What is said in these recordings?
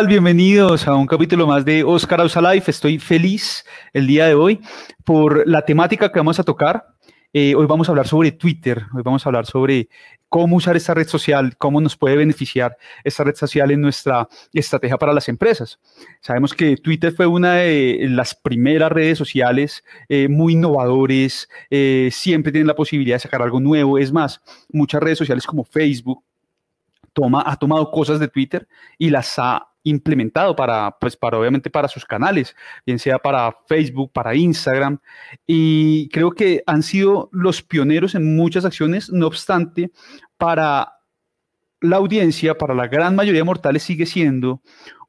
Bienvenidos a un capítulo más de Oscar Ausa Life. Estoy feliz el día de hoy por la temática que vamos a tocar. Eh, hoy vamos a hablar sobre Twitter, hoy vamos a hablar sobre cómo usar esta red social, cómo nos puede beneficiar esta red social en nuestra estrategia para las empresas. Sabemos que Twitter fue una de las primeras redes sociales eh, muy innovadores, eh, siempre tienen la posibilidad de sacar algo nuevo. Es más, muchas redes sociales como Facebook toma, ha tomado cosas de Twitter y las ha implementado para, pues, para obviamente para sus canales, bien sea para Facebook, para Instagram, y creo que han sido los pioneros en muchas acciones, no obstante, para la audiencia, para la gran mayoría de mortales, sigue siendo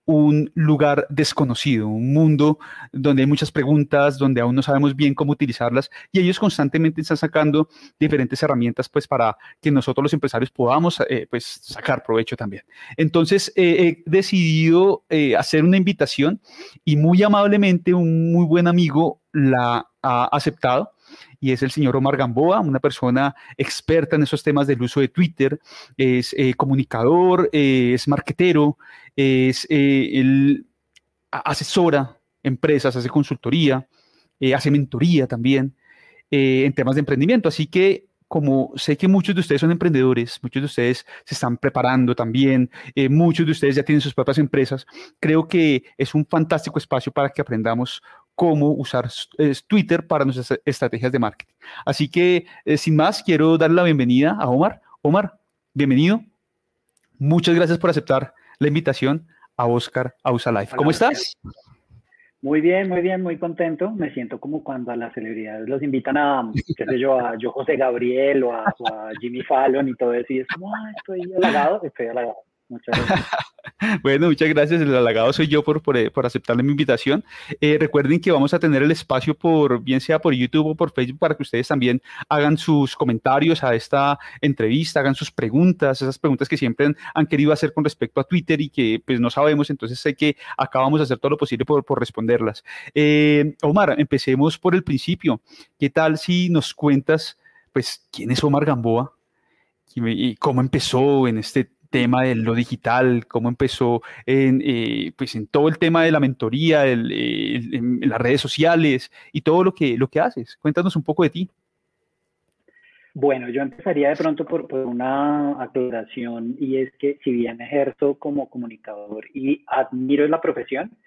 un lugar desconocido, un mundo donde hay muchas preguntas, donde aún no sabemos bien cómo utilizarlas y ellos constantemente están sacando diferentes herramientas pues para que nosotros los empresarios podamos eh, pues sacar provecho también. Entonces eh, he decidido eh, hacer una invitación y muy amablemente un muy buen amigo la ha aceptado y es el señor Omar Gamboa, una persona experta en esos temas del uso de Twitter, es eh, comunicador, eh, es marquetero, es eh, asesora empresas, hace consultoría, hace mentoría también en temas de emprendimiento. Así que como sé que muchos de ustedes son emprendedores, muchos de ustedes se están preparando también, muchos de ustedes ya tienen sus propias empresas, creo que es un fantástico espacio para que aprendamos cómo usar Twitter para nuestras estrategias de marketing. Así que, eh, sin más, quiero darle la bienvenida a Omar. Omar, bienvenido. Muchas gracias por aceptar la invitación a Oscar Ausa Life. ¿Cómo estás? Muy bien, muy bien, muy contento. Me siento como cuando a las celebridades los invitan a, qué sé yo, a yo José Gabriel o a, Jimmy Fallon y todo eso. Y es como, estoy halagado, estoy halagado. Muchas gracias. bueno, muchas gracias. El halagado soy yo por, por, eh, por aceptarle mi invitación. Eh, recuerden que vamos a tener el espacio por, bien sea por YouTube o por Facebook, para que ustedes también hagan sus comentarios a esta entrevista, hagan sus preguntas, esas preguntas que siempre han, querido hacer con respecto a Twitter y que pues no sabemos, entonces sé que acá vamos a hacer todo lo posible por, por responderlas. Eh, Omar, empecemos por el principio. ¿Qué tal si nos cuentas, pues, quién es Omar Gamboa? y cómo empezó en este tema de lo digital, cómo empezó en, eh, pues en todo el tema de la mentoría, en, las redes sociales y todo lo que, lo que haces. Cuéntanos un poco de ti. Bueno, yo empezaría de pronto por, por, una aclaración y es que si bien ejerzo como comunicador y admiro la profesión,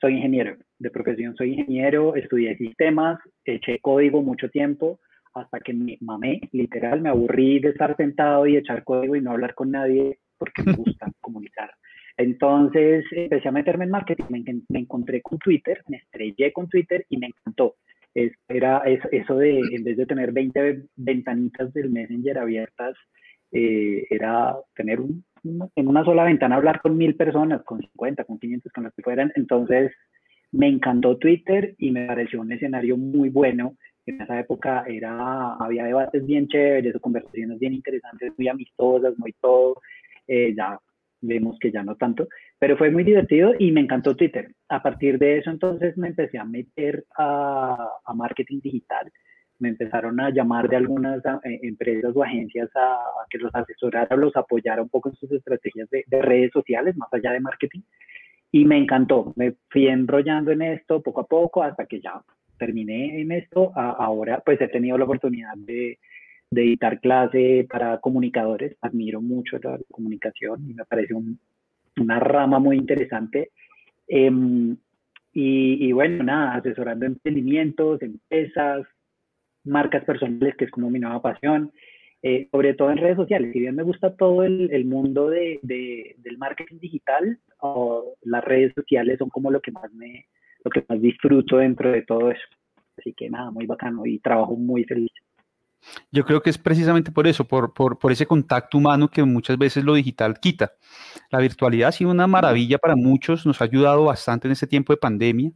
soy ingeniero. De profesión soy ingeniero, estudié sistemas, eché código mucho tiempo hasta que me mamé, literal, me aburrí de estar sentado y echar código y no hablar con nadie porque me gusta comunicar. Entonces empecé a meterme en marketing, me, encontré con Twitter, me estrellé con Twitter y me encantó. Es, era eso, de, en vez de tener 20 ventanitas del Messenger abiertas, eh, era tener un, en una sola ventana hablar con mil personas, con 50, con 500, con las que fueran. Entonces me encantó Twitter y me pareció un escenario muy bueno. En esa época era, había debates bien chéveres, conversaciones bien interesantes, muy amistosas, muy todo. Eh, ya vemos que ya no tanto, pero fue muy divertido y me encantó Twitter. A partir de eso entonces me empecé a meter a, marketing digital, me empezaron a llamar de algunas eh, empresas o agencias a, que los asesorara, los apoyara un poco en sus estrategias de, redes sociales, más allá de marketing, y me encantó, me fui enrollando en esto poco a poco hasta que ya terminé en esto. ahora pues he tenido la oportunidad de de editar clase para comunicadores. Admiro mucho la comunicación y me parece una rama muy interesante. Em, y, bueno, nada, asesorando emprendimientos, empresas, marcas personales, que es como mi nueva pasión, eh, sobre todo en redes sociales. Si bien me gusta todo el, el mundo de, del marketing digital, o las redes sociales son como lo que más me, lo que más disfruto dentro de todo eso. Así que nada, muy bacano y trabajo muy feliz. Yo creo que es precisamente por eso, por, por, ese contacto humano que muchas veces lo digital quita. La virtualidad ha sido una maravilla para muchos, nos ha ayudado bastante en este tiempo de pandemia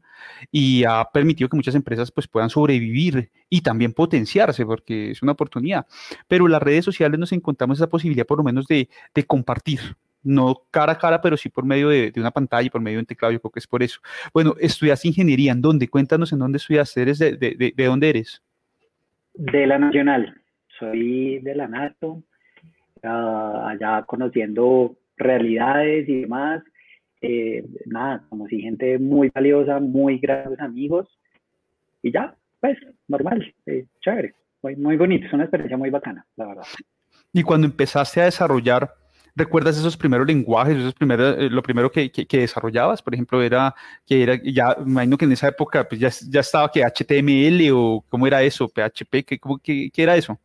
y ha permitido que muchas empresas pues, puedan sobrevivir y también potenciarse, porque es una oportunidad. Pero las redes sociales nos encontramos esa posibilidad por lo menos de, compartir, no cara a cara, pero sí por medio de, una pantalla, por medio de un teclado, yo creo que es por eso. Bueno, estudias ingeniería, ¿en dónde? Cuéntanos en dónde estudiaste, ¿Eres de, de dónde eres? De la Nacional, soy de la NATO, allá conociendo realidades y demás. eh, nada, conocí gente muy valiosa, muy grandes amigos y ya, pues, normal, eh, chévere, muy, muy bonito, es una experiencia muy bacana, la verdad. Y cuando empezaste a desarrollar, ¿recuerdas esos primeros lenguajes, esos primeros, eh, lo primero que, que, desarrollabas? Por ejemplo, era que era, ya, me imagino que en esa época pues ya, ya estaba que HTML o cómo era eso, PHP, ¿qué, qué, qué era eso?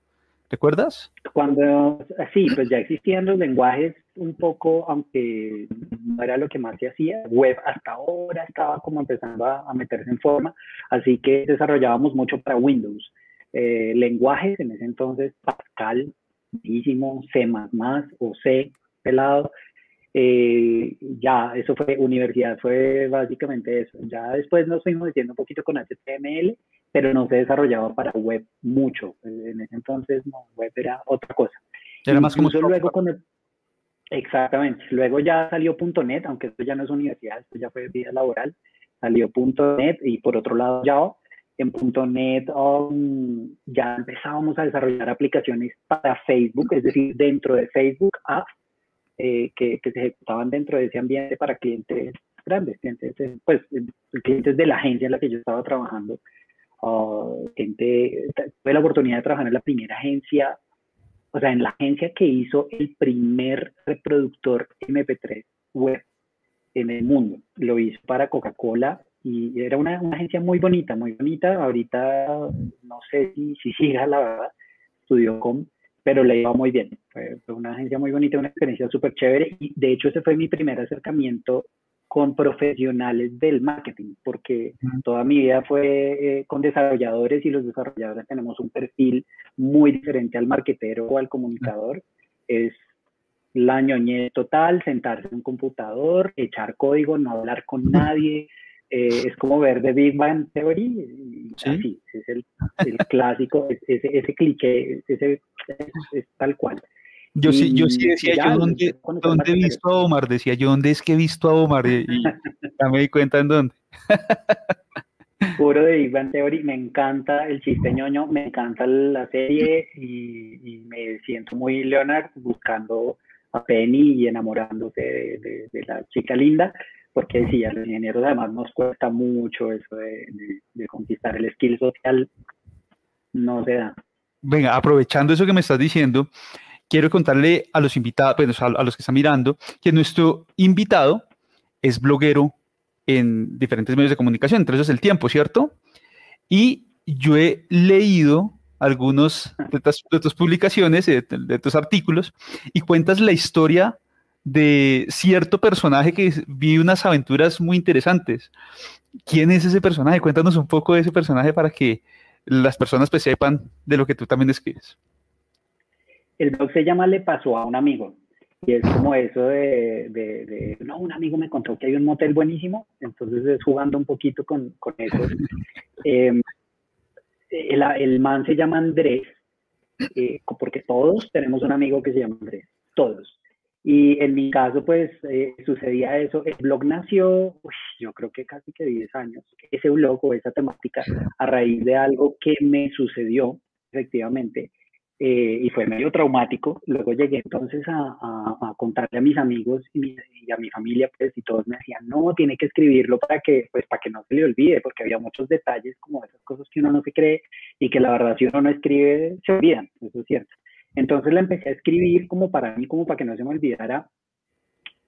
¿Recuerdas? Cuando, sí, pues ya existían los lenguajes un poco, aunque no era lo que más se hacía, web hasta ahora estaba como empezando a, meterse en forma, así que desarrollábamos mucho para Windows. Eh, lenguajes, en ese entonces Pascal, C++ o C, pelado, eh, ya, eso fue universidad, fue básicamente eso. Ya después nos fuimos metiendo un poquito con HTML pero no se desarrollaba para web mucho. En ese entonces, no, web era otra cosa. Era más como luego con Exactamente. Luego ya salió .NET, aunque esto ya no es universidad, esto ya fue vida laboral. Salió .NET y por otro lado Java. En .NET um, ya empezábamos a desarrollar aplicaciones para Facebook, es decir, dentro de Facebook Apps eh, que, se ejecutaban dentro de ese ambiente para clientes grandes, clientes, pues, clientes de la agencia en la que yo estaba trabajando gente, tuve la oportunidad de trabajar en la primera agencia, o sea, en la agencia que hizo el primer reproductor MP3 web en el mundo. Lo hizo para Coca-Cola y era una, una, agencia muy bonita, muy bonita. Ahorita no sé si, si siga, la verdad, estudió con, pero le iba muy bien. Fue, fue una agencia muy bonita, una experiencia súper chévere y de hecho ese fue mi primer acercamiento con profesionales del marketing, porque toda mi vida fue eh, con desarrolladores y los desarrolladores tenemos un perfil muy diferente al marketero o al comunicador. Es la ñoñez total, sentarse en un computador, echar código, no hablar con nadie. Eh, es como ver de Big Bang Theory. ¿Sí? es el, clásico, ese, ese cliché, ese, es tal cual. Yo sí, yo sí decía yo dónde, dónde he visto a Omar, decía yo dónde es que he visto a Omar y, ya me di cuenta en dónde. Puro de Big Theory, me encanta el chiste ñoño, me encanta la serie y, me siento muy Leonard buscando a Penny y enamorándose de, la chica linda, porque sí, a los ingenieros además nos cuesta mucho eso de, de conquistar el skill social, no se da. Venga, aprovechando eso que me estás diciendo, quiero contarle a los invitados, pues, a, los que están mirando, que nuestro invitado es bloguero en diferentes medios de comunicación, entre ellos El Tiempo, ¿cierto? Y yo he leído algunos de tus, publicaciones, de, tus artículos, y cuentas la historia de cierto personaje que vive unas aventuras muy interesantes. ¿Quién es ese personaje? Cuéntanos un poco de ese personaje para que las personas pues, sepan de lo que tú también escribes el blog se llama Le pasó a un amigo. Y es como eso de, no, un amigo me contó que hay un motel buenísimo, entonces es jugando un poquito con, con eso. Em, el, el, man se llama Andrés, eh, porque todos tenemos un amigo que se llama Andrés, todos. Y en mi caso, pues eh, sucedía eso. El blog nació, yo creo que casi que 10 años, ese blog o esa temática, a raíz de algo que me sucedió, efectivamente, eh, y fue medio traumático. Luego llegué entonces a, a, contarle a mis amigos y, a mi familia, pues, y todos me decían, no, tiene que escribirlo para que, pues, para que no se le olvide, porque había muchos detalles como esas cosas que uno no se cree y que la verdad si uno no escribe, se olvidan, eso es cierto. Entonces le empecé a escribir como para mí, como para que no se me olvidara,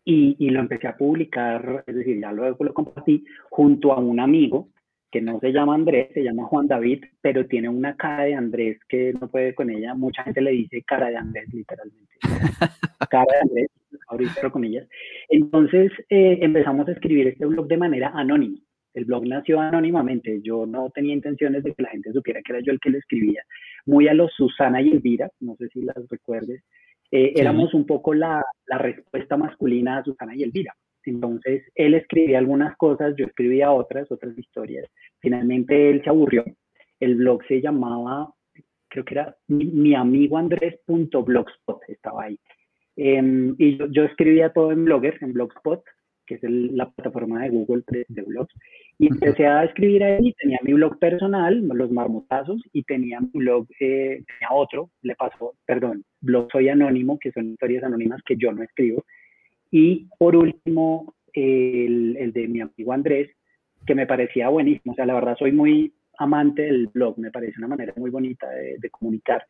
y, y lo empecé a publicar, es decir, ya luego lo compartí junto a un amigo que no se llama Andrés, se llama Juan David, pero tiene una cara de Andrés que no puede con ella. Mucha gente le dice cara de Andrés, literalmente. cara de Andrés, ahorita con ellas. Entonces eh, empezamos a escribir este blog de manera anónima. El blog nació anónimamente. Yo no tenía intenciones de que la gente supiera que era yo el que lo escribía. Muy a los Susana y Elvira, no sé si las recuerdes. Eh, éramos un poco la, la respuesta masculina a Susana y Elvira. Entonces, él escribía algunas cosas, yo escribía otras, otras historias. Finalmente, él se aburrió. El blog se llamaba, creo que era mi, amigo Andrés.blogspot, estaba ahí. Em, y yo, escribía todo en Blogger, en Blogspot, que es la plataforma de Google de, blogs. Y empecé a escribir ahí, tenía mi blog personal, los marmotazos, y tenía mi blog, eh, tenía otro, le pasó, perdón, blog Soy Anónimo, que son historias anónimas que yo no escribo, y por último, el, el, de mi amigo Andrés, que me parecía buenísimo. O sea, la verdad soy muy amante del blog, me parece una manera muy bonita de, de comunicar.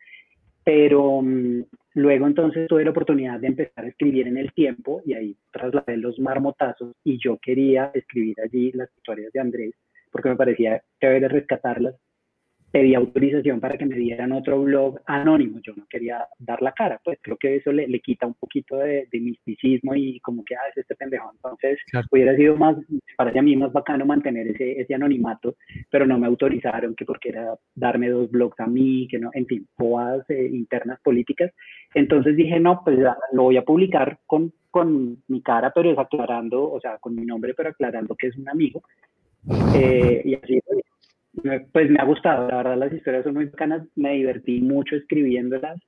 Pero um, luego entonces tuve la oportunidad de empezar a escribir en el tiempo y ahí trasladé los marmotazos y yo quería escribir allí las historias de Andrés porque me parecía chévere rescatarlas pedí autorización para que me dieran otro blog anónimo. Yo no quería dar la cara, pues creo que eso le, le quita un poquito de, misticismo y como que, ah, es este pendejo. Entonces, hubiera sido más, para mí más bacano mantener ese, ese anonimato, pero no me autorizaron que porque era darme dos blogs a mí, que no, en fin, boas eh, internas políticas. Entonces dije, no, pues lo voy a publicar con, con mi cara, pero es aclarando, o sea, con mi nombre, pero aclarando que es un amigo. Eh, y así pues me ha gustado, la verdad las historias son muy bacanas, me divertí mucho escribiéndolas,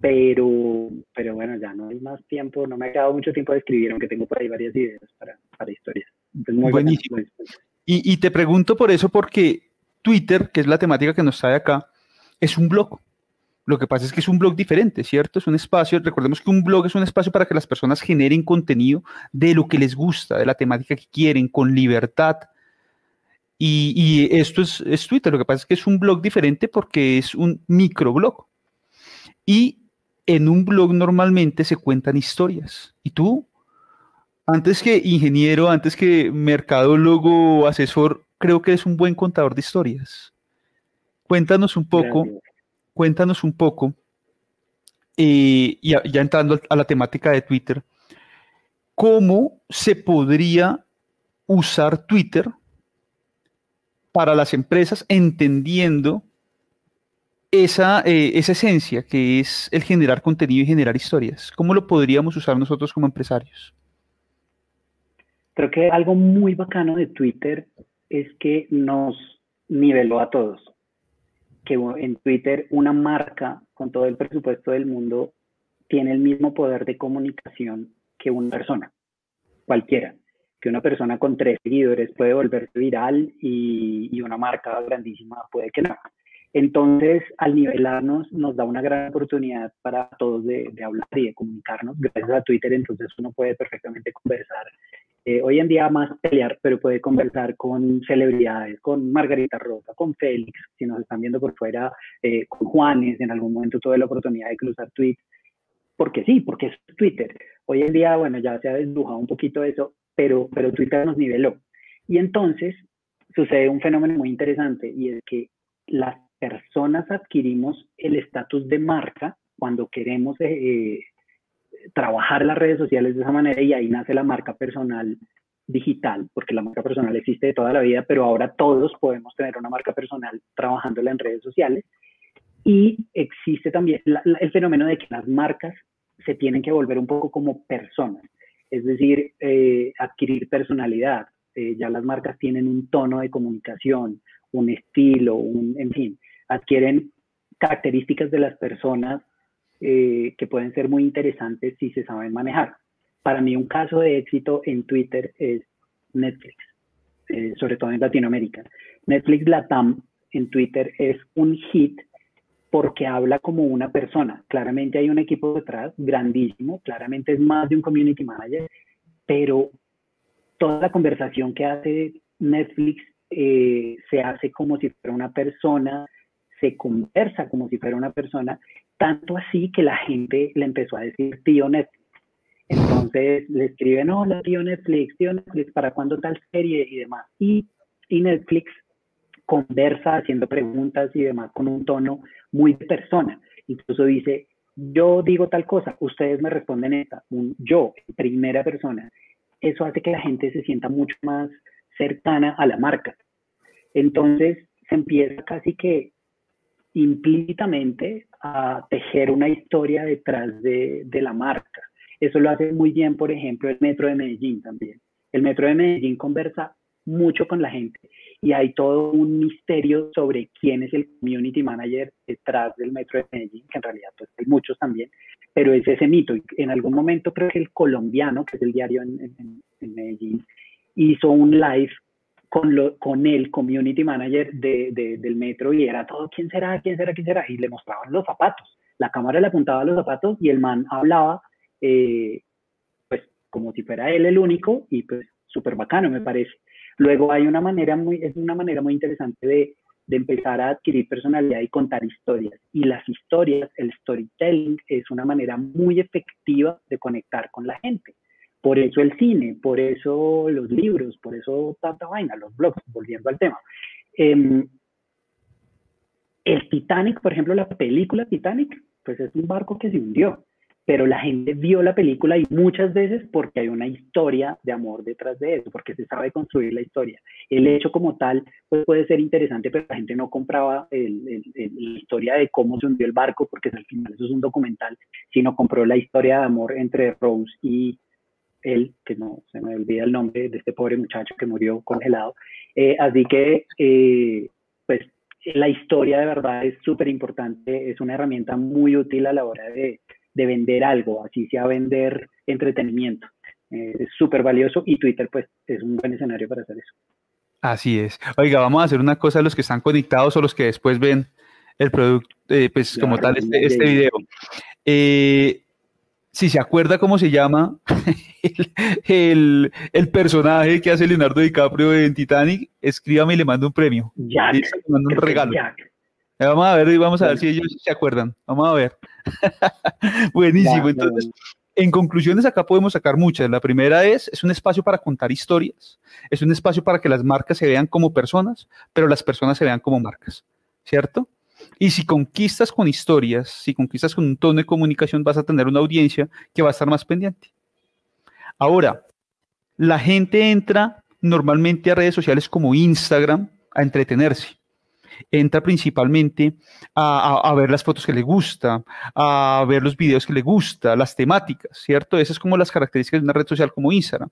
pero, pero bueno, ya no hay más tiempo, no me ha quedado mucho tiempo de escribir, aunque tengo por ahí varias ideas para, para historias. muy Buenísimo. Y, y, te pregunto por eso, porque Twitter, que es la temática que nos trae acá, es un blog. Lo que pasa es que es un blog diferente, ¿cierto? Es un espacio, recordemos que un blog es un espacio para que las personas generen contenido de lo que les gusta, de la temática que quieren, con libertad, y, esto es, Twitter, lo que pasa es que es un blog diferente porque es un microblog. Y en un blog normalmente se cuentan historias. Y tú, antes que ingeniero, antes que mercadólogo, asesor, creo que eres un buen contador de historias. Cuéntanos un poco, cuéntanos un poco, eh, y ya entrando a la temática de Twitter, ¿cómo se podría usar Twitter para las empresas entendiendo esa, eh, esa esencia que es el generar contenido y generar historias. ¿Cómo lo podríamos usar nosotros como empresarios? Creo que algo muy bacano de Twitter es que nos niveló a todos. Que en Twitter una marca con todo el presupuesto del mundo tiene el mismo poder de comunicación que una persona, cualquiera que una persona con tres seguidores puede volverse viral y, una marca grandísima puede que no. Entonces, al nivelarnos, nos da una gran oportunidad para todos de, hablar y de comunicarnos. Gracias a Twitter, entonces uno puede perfectamente conversar. Eh, hoy en día más pelear, pero puede conversar con celebridades, con Margarita Rosa, con Félix, si nos están viendo por fuera, eh, con Juanes, en algún momento tuve la oportunidad de cruzar tweets. Porque sí, porque es Twitter. Hoy en día, bueno, ya se ha desdibujado un poquito eso, pero, pero Twitter nos niveló. Y entonces sucede un fenómeno muy interesante y es que las personas adquirimos el estatus de marca cuando queremos eh, trabajar las redes sociales de esa manera y ahí nace la marca personal digital, porque la marca personal existe de toda la vida, pero ahora todos podemos tener una marca personal trabajándola en redes sociales. Y existe también el fenómeno de que las marcas se tienen que volver un poco como personas es decir, eh, adquirir personalidad. Eh, ya las marcas tienen un tono de comunicación, un estilo, un, en fin, adquieren características de las personas eh, que pueden ser muy interesantes si se saben manejar. Para mí un caso de éxito en Twitter es Netflix, sobre todo en Latinoamérica. Netflix Latam en Twitter es un hit porque habla como una persona. Claramente hay un equipo detrás grandísimo, claramente es más de un community manager, pero toda la conversación que hace Netflix eh, se hace como si fuera una persona, se conversa como si fuera una persona, tanto así que la gente le empezó a decir tío Netflix. Entonces le escriben, hola tío Netflix, tío Netflix, ¿para cuándo tal serie y demás? Y, y Netflix conversa haciendo preguntas y demás con un tono muy de persona. Incluso dice, yo digo tal cosa, ustedes me responden esta, yo, primera persona. Eso hace que la gente se sienta mucho más cercana a la marca. Entonces se empieza casi que implícitamente a tejer una historia detrás de, de la marca. Eso lo hace muy bien, por ejemplo, el Metro de Medellín también. El Metro de Medellín conversa mucho con la gente y hay todo un misterio sobre quién es el community manager detrás del Metro de Medellín, que en realidad pues, hay muchos también, pero es ese mito. En algún momento creo que el colombiano, que es el diario en, Medellín, hizo un live con, lo, con el community manager de, del metro y era todo, ¿quién será? ¿quién será? ¿quién será? Y le mostraban los zapatos. La cámara le apuntaba a los zapatos y el man hablaba eh, como si fuera él el único y pues súper bacano me parece. Luego hay una manera muy, es una manera muy interesante de, de empezar a adquirir personalidad y contar historias. Y las historias, el storytelling es una manera muy efectiva de conectar con la gente. Por eso el cine, por eso los libros, por eso tanta vaina, los blogs, volviendo al tema. Em, el Titanic, por ejemplo, la película Titanic, pues es un barco que se hundió pero la gente vio la película y muchas veces porque hay una historia de amor detrás de eso, porque se sabe construir la historia. El hecho como tal pues puede ser interesante, pero la gente no compraba la historia de cómo se hundió el barco, porque al final eso es un documental, sino compró la historia de amor entre Rose y él, que no se me olvida el nombre de este pobre muchacho que murió congelado. Eh, así que, eh, pues, la historia de verdad es súper importante, es una herramienta muy útil a la hora de de vender algo, así sea vender entretenimiento. Eh, es súper valioso y Twitter pues es un buen escenario para hacer eso. Así es. Oiga, vamos a hacer una cosa a los que están conectados o los que después ven el producto, eh, pues como tal, este, este video. Eh, si se acuerda cómo se llama el, personaje que hace Leonardo DiCaprio en Titanic, escríbame y le mando un premio. Ya. Le mando un regalo. Vamos a ver y vamos a ver si ellos se acuerdan. Vamos a ver. Buenísimo. Entonces, en conclusiones, acá podemos sacar muchas. La primera es, es un espacio para contar historias, es un espacio para que las marcas se vean como personas, pero las personas se vean como marcas, ¿cierto? Y si conquistas con historias, si conquistas con un tono de comunicación, vas a tener una audiencia que va a estar más pendiente. Ahora, la gente entra normalmente a redes sociales como Instagram a entretenerse entra principalmente a, ver las fotos que le gusta, a ver los videos que le gusta, las temáticas, ¿cierto? Esas es como las características de una red social como Instagram.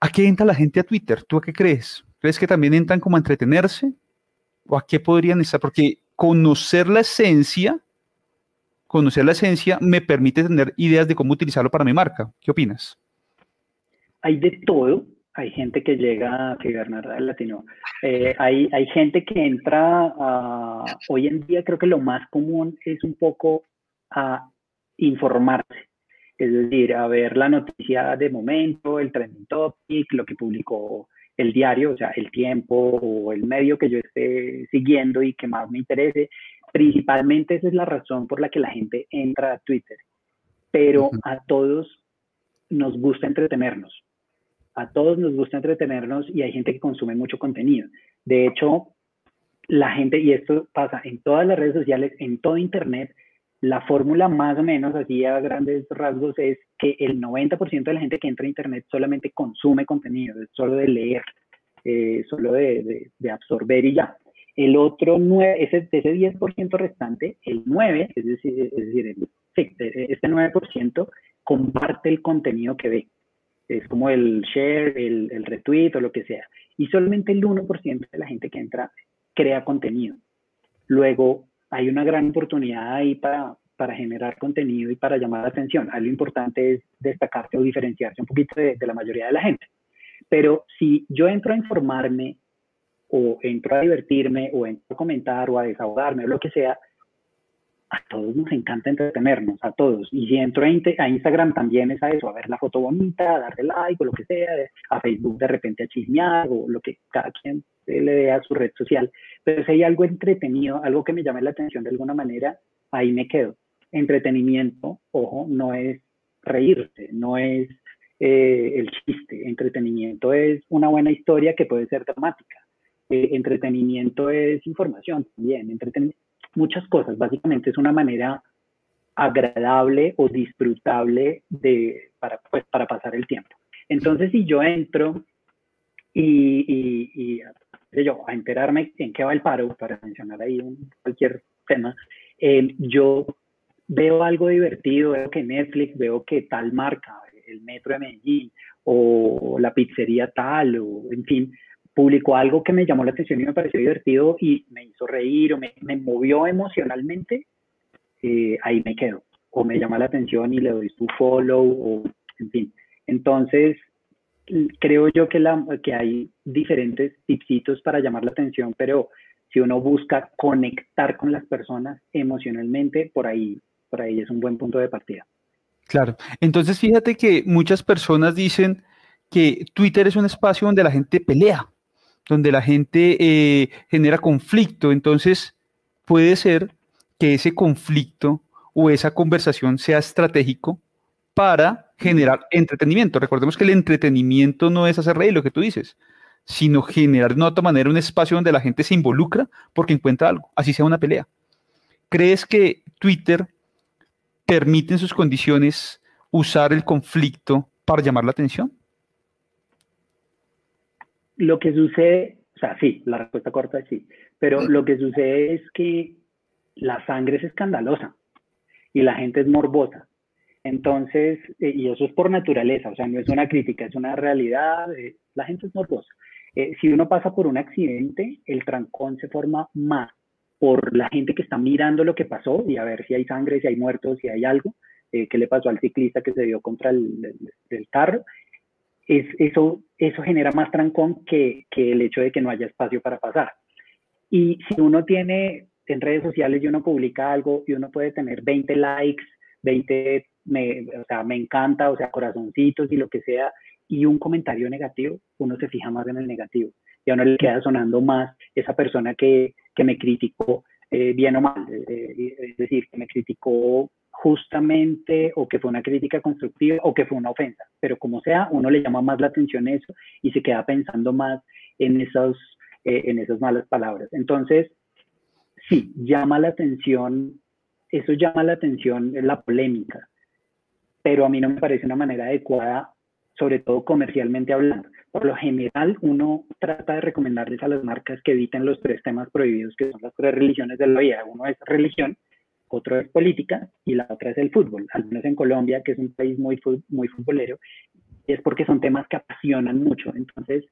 ¿A qué entra la gente a Twitter? ¿Tú a qué crees? ¿Crees que también entran como a entretenerse? ¿O a qué podrían estar? Porque conocer la esencia, conocer la esencia me permite tener ideas de cómo utilizarlo para mi marca. ¿Qué opinas? Hay de todo hay gente que llega, que Bernarda Latino, eh, hay, hay gente que entra a, hoy en día creo que lo más común es un poco a informarse, es decir, a ver la noticia de momento, el trending topic, lo que publicó el diario, o sea, el tiempo o el medio que yo esté siguiendo y que más me interese. Principalmente esa es la razón por la que la gente entra a Twitter, pero a todos nos gusta entretenernos a todos nos gusta entretenernos y hay gente que consume mucho contenido. De hecho, la gente, y esto pasa en todas las redes sociales, en todo Internet, la fórmula más o menos, así a grandes rasgos, es que el 90% de la gente que entra a Internet solamente consume contenido, solo de leer, eh, solo de, absorber y ya. El otro 9, ese, ese 10% restante, el 9, es decir, es decir este 9% comparte el contenido que ve es como el share, el, el retweet o lo que sea. Y solamente el 1% de la gente que entra crea contenido. Luego, hay una gran oportunidad ahí para, para generar contenido y para llamar la atención. Ahí lo importante es destacarse o diferenciarse un poquito de, de la mayoría de la gente. Pero si yo entro a informarme o entro a divertirme o entro a comentar o a desahogarme o lo que sea, a todos nos encanta entretenernos, a todos. Y si entro a, Instagram también es a eso, a ver la foto bonita, a darle like o lo que sea, a Facebook de repente a chismear o lo que cada quien le dé a su red social. Pero si hay algo entretenido, algo que me llame la atención de alguna manera, ahí me quedo. Entretenimiento, ojo, no es reírse, no es eh, el chiste. Entretenimiento es una buena historia que puede ser dramática. Eh, entretenimiento es información también. Entretenimiento muchas cosas. Básicamente es una manera agradable o disfrutable de, para, pues, para pasar el tiempo. Entonces, si yo entro y, yo, a enterarme en qué va el paro, para mencionar ahí un, cualquier tema, eh, yo veo algo divertido, veo que Netflix, veo que tal marca, el Metro de Medellín, o la pizzería tal, o en fin, publicó algo que me llamó la atención y me pareció divertido y me hizo reír o me, movió emocionalmente, eh, ahí me quedo. O me llama la atención y le doy su follow, o en fin. Entonces, creo yo que, la, que hay diferentes tipsitos para llamar la atención, pero si uno busca conectar con las personas emocionalmente, por ahí, por ahí es un buen punto de partida. Claro. Entonces, fíjate que muchas personas dicen que Twitter es un espacio donde la gente pelea, donde la gente eh, genera conflicto. Entonces, puede ser que ese conflicto o esa conversación sea estratégico para generar entretenimiento. Recordemos que el entretenimiento no es hacer reír lo que tú dices, sino generar de otra manera un espacio donde la gente se involucra porque encuentra algo, así sea una pelea. ¿Crees que Twitter permite en sus condiciones usar el conflicto para llamar la atención? Lo que sucede, o sea, sí, la respuesta corta es sí, pero lo que sucede es que la sangre es escandalosa y la gente es morbosa. Entonces, eh, y eso es por naturaleza, o sea, no es una crítica, es una realidad, eh, la gente es morbosa. Eh, si uno pasa por un accidente, el trancón se forma más por la gente que está mirando lo que pasó y a ver si hay sangre, si hay muertos, si hay algo, eh, que le pasó al ciclista que se dio contra el, carro, es, eso, eso genera más trancón que, que el hecho de que no haya espacio para pasar. Y si uno tiene en redes sociales y uno publica algo y uno puede tener 20 likes, 20, me, o sea, me encanta, o sea, corazoncitos y lo que sea, y un comentario negativo, uno se fija más en el negativo y a uno le queda sonando más esa persona que, que me criticó eh, bien o mal, eh, eh, es decir, que me criticó justamente o que fue una crítica constructiva o que fue una ofensa, pero como sea, uno le llama más la atención eso y se queda pensando más en, esos, en esas malas palabras. Entonces, sí, llama la atención, eso llama la atención, la polémica, pero a mí no me parece una manera adecuada, sobre todo comercialmente hablando. Por lo general, uno trata de recomendarles a las marcas que eviten los tres temas prohibidos, que son las tres religiones de la vida. Uno es religión, otro es política y la otra es el fútbol. Al menos en Colombia, que es un país muy, muy futbolero, es porque son temas que apasionan mucho. Entonces,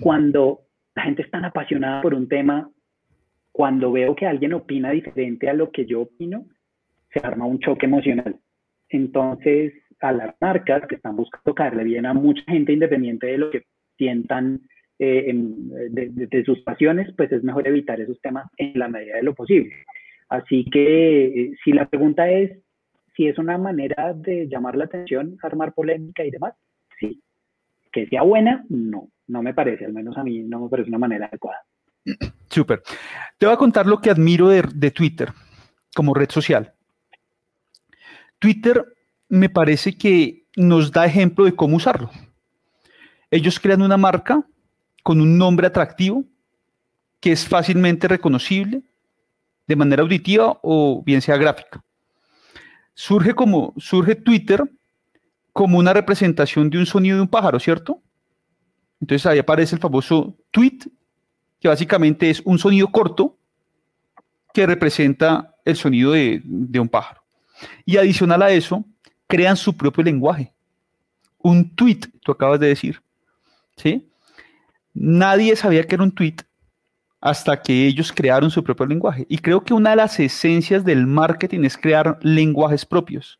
cuando la gente es tan apasionada por un tema, cuando veo que alguien opina diferente a lo que yo opino, se arma un choque emocional. Entonces, a las marcas que están buscando caerle bien a mucha gente independiente de lo que sientan eh, de, sus pasiones, pues es mejor evitar esos temas en la medida de lo posible. Así que eh, si la pregunta es si es una manera de llamar la atención, armar polémica y demás, sí. Que sea buena, no, no me parece, al menos a mí no me parece una manera adecuada. Súper. Te voy a contar lo que admiro de, de Twitter como red social. Twitter me parece que nos da ejemplo de cómo usarlo. Ellos crean una marca con un nombre atractivo que es fácilmente reconocible de manera auditiva o bien sea gráfica. Surge como surge Twitter como una representación de un sonido de un pájaro, ¿cierto? Entonces ahí aparece el famoso tweet, que básicamente es un sonido corto que representa el sonido de, de un pájaro. Y adicional a eso, crean su propio lenguaje. Un tweet, tú acabas de decir. ¿Sí? Nadie sabía que era un tweet hasta que ellos crearon su propio lenguaje. Y creo que una de las esencias del marketing es crear lenguajes propios.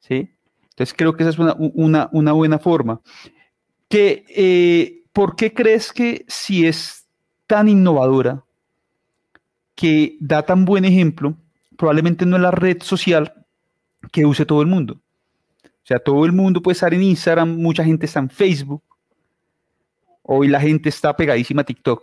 ¿Sí? Entonces creo que esa es una, buena forma. Que, eh, ¿Por qué crees que si es tan innovadora, que da tan buen ejemplo, probablemente no es la red social que use todo el mundo? Sea, todo el mundo puede estar en Instagram, mucha gente está en Facebook. Hoy la gente está pegadísima a TikTok.